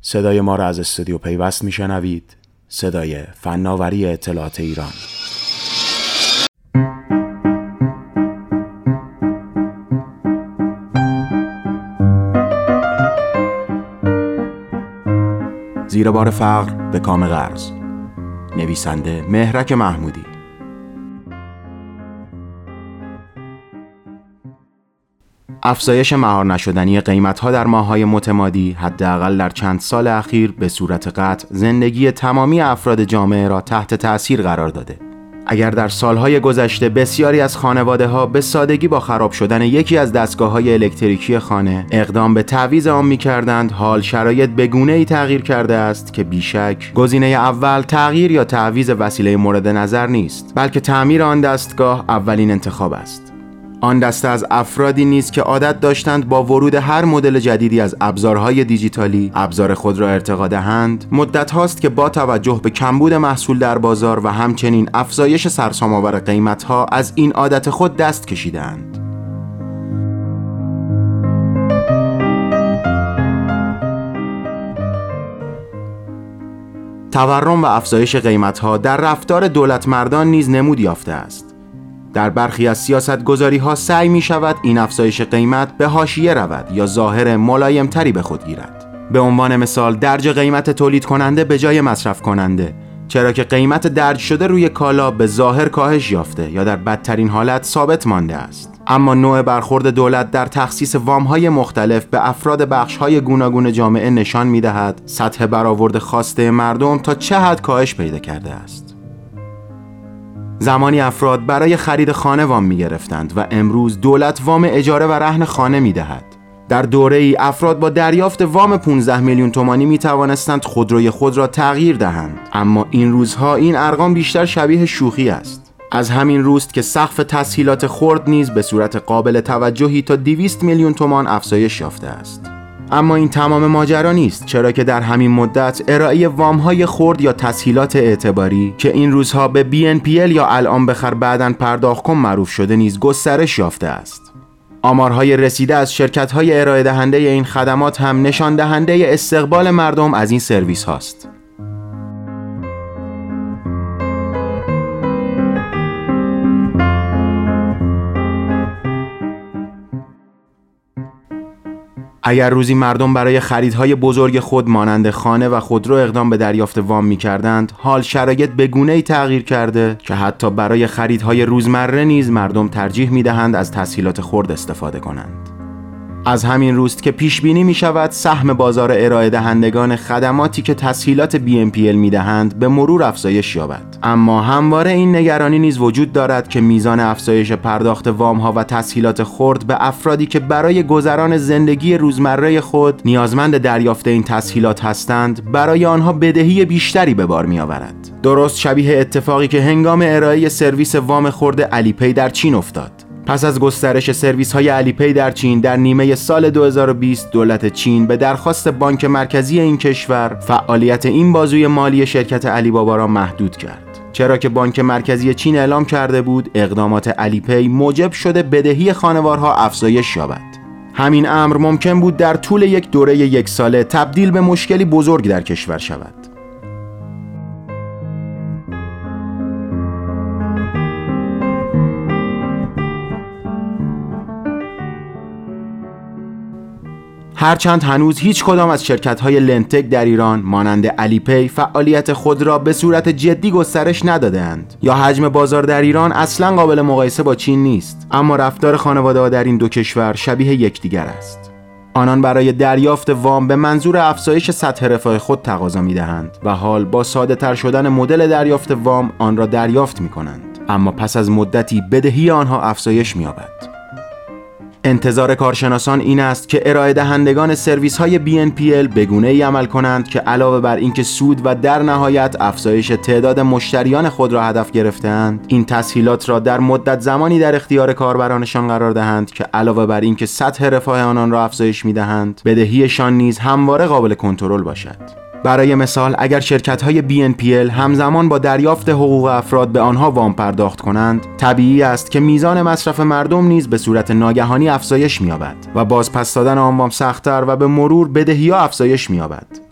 صدای ما را از استودیو پیوست میشنوید. صدای فناوری اطلاعات ایران. زیر بار فقر به کام قرض نویسنده مهرک محمودی. افزایش مهار نشدنی قیمتها در ماههای متمادی حداقل در چند سال اخیر به صورت قطع زندگی تمامی افراد جامعه را تحت تأثیر قرار داده. اگر در سالهای گذشته بسیاری از خانواده ها به سادگی با خراب شدن یکی از دستگاه های الکتریکی خانه اقدام به تعویض آن می کردند حال شرایط به گونه ای تغییر کرده است که بیشک گزینه اول تغییر یا تعویض وسیله مورد نظر نیست بلکه تعمیر آن دستگاه اولین انتخاب است. آن دسته از افرادی نیست که عادت داشتند با ورود هر مدل جدیدی از ابزارهای دیجیتالی ابزار خود را ارتقا دهند. مدت هاست که با توجه به کمبود محصول در بازار و همچنین افزایش سرسام‌آور قیمتها از این عادت خود دست کشیدند تورم و افزایش قیمتها در رفتار دولت مردان نیز نمود یافته است. در برخی از سیاست گذاری ها سعی می شود این افزایش قیمت به هاشیه رود یا ظاهر ملایمتری به خود گیرد. به عنوان مثال درج قیمت تولید کننده به جای مصرف کننده چرا که قیمت درج شده روی کالا به ظاهر کاهش یافته یا در بدترین حالت ثابت مانده است. اما نوع برخورد دولت در تخصیص های مختلف به افراد های گوناگون جامعه نشان می‌دهد سطح برآورد خواسته مردم تا چه حد کاهش پیدا کرده است. زمانی افراد برای خرید خانه وام می گرفتند و امروز دولت وام اجاره و رهن خانه می دهد. در دوره ای افراد با دریافت وام 15 میلیون تومانی می توانستند خودروی خود را تغییر دهند. اما این روزها این ارقام بیشتر شبیه شوخی است. از همین روست که سقف تسهیلات خرد نیز به صورت قابل توجهی تا 200 میلیون تومان افزایش یافته است. اما این تمام ماجرا نیست چرا که در همین مدت ارائه وام های خرد یا تسهیلات اعتباری که این روزها به BNPL یا الان بخر بعدن پرداخت کن معروف شده نیز گسترش یافته است. آمارهای رسیده از شرکت های ارائه دهنده این خدمات هم نشان دهنده استقبال مردم از این سرویس هاست. اگر روزی مردم برای خریدهای بزرگ خود مانند خانه و خودرو اقدام به دریافت وام می کردند حال شرایط به گونه ای تغییر کرده که حتی برای خریدهای روزمره نیز مردم ترجیح می دهند از تسهیلات خرد استفاده کنند. از همین روست که پیش بینی می شود سهم بازار ارائه دهندگان خدماتی که تسهیلات BNPL می دهند به مرور افزایش یابد. اما همواره این نگرانی نیز وجود دارد که میزان افزایش پرداخت وام ها و تسهیلات خرد به افرادی که برای گذران زندگی روزمره خود نیازمند دریافت این تسهیلات هستند برای آنها بدهی بیشتری به بار می آورد درست شبیه اتفاقی که هنگام ارائه سرویس وام خرد علی پی در چین افتاد. پس از گسترش سرویس های علی پی در چین در نیمه سال 2020 دولت چین به درخواست بانک مرکزی این کشور فعالیت این بازوی مالی شرکت علی بابا را محدود کرد. چرا که بانک مرکزی چین اعلام کرده بود اقدامات علی پی موجب شده بدهی خانوارها افزایش یابد. همین امر ممکن بود در طول یک دوره یک ساله تبدیل به مشکلی بزرگ در کشور شود. هرچند هنوز هیچ کدام از شرکت های lendtech در ایران مانند علی پی فعالیت خود را به صورت جدی گسترش ندادهاند یا حجم بازار در ایران اصلا قابل مقایسه با چین نیست اما رفتار خانواده ها در این دو کشور شبیه یکدیگر است. آنان برای دریافت وام به منظور افزایش سطح رفاه خود تقاضا می دهند و حال با ساده تر شدن مدل دریافت وام آن را دریافت می کنند اما پس از مدتی بدهی آنها افزایش می یابد انتظار کارشناسان این است که ارائه دهندگان سرویس های BNPL بگونه ای عمل کنند که علاوه بر اینکه سود و در نهایت افزایش تعداد مشتریان خود را هدف گرفتند این تسهیلات را در مدت زمانی در اختیار کاربرانشان قرار دهند که علاوه بر اینکه سطح رفاه آنان را افزایش می دهند بدهیشان نیز همواره قابل کنترل باشد. برای مثال اگر شرکت های BNPL همزمان با دریافت حقوق افراد به آنها وام پرداخت کنند طبیعی است که میزان مصرف مردم نیز به صورت ناگهانی افزایش می‌یابد و باز پس دادن آن وام سختتر و به مرور بدهی ها افزایش می‌یابد.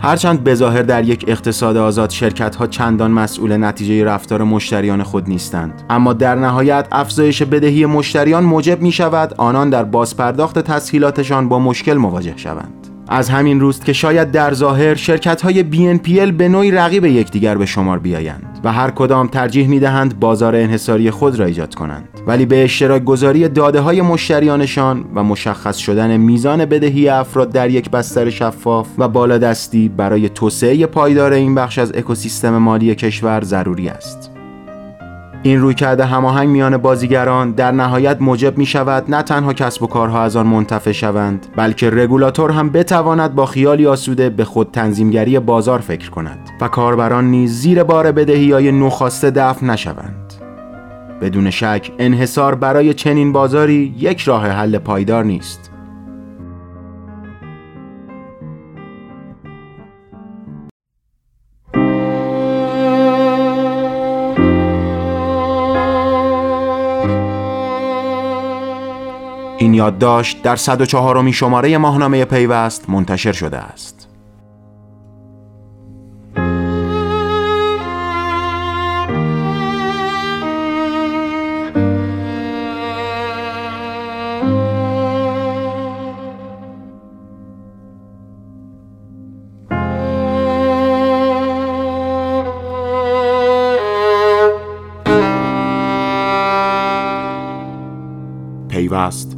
هرچند بظاهر در یک اقتصاد آزاد شرکت ها چندان مسئول نتیجه رفتار مشتریان خود نیستند. اما در نهایت افزایش بدهی مشتریان موجب می شود آنان در بازپرداخت تسهیلاتشان با مشکل مواجه شوند. از همین روست که شاید در ظاهر شرکت های BNPL به نوعی رقیب یکدیگر به شمار بیایند و هر کدام ترجیح می دهند بازار انحصاری خود را ایجاد کنند. ولی به اشتراک گذاری داده های مشتریانشان و مشخص شدن میزان بدهی افراد در یک بستر شفاف و بالادستی برای توسعه پایدار این بخش از اکوسیستم مالی کشور ضروری است. این روی کرده هماهنگ میان بازیگران در نهایت موجب می شود نه تنها کسب و کارها از آن منتفع شوند بلکه رگولاتور هم بتواند با خیالی آسوده به خود تنظیمگری بازار فکر کند و کاربران نیز زیر بار بدهی های نوخواسته دفع نشوند. بدون شک انحصار برای چنین بازاری یک راه حل پایدار نیست. این یادداشت در 104 شماره ماهنامه پیوست منتشر شده است. پیوست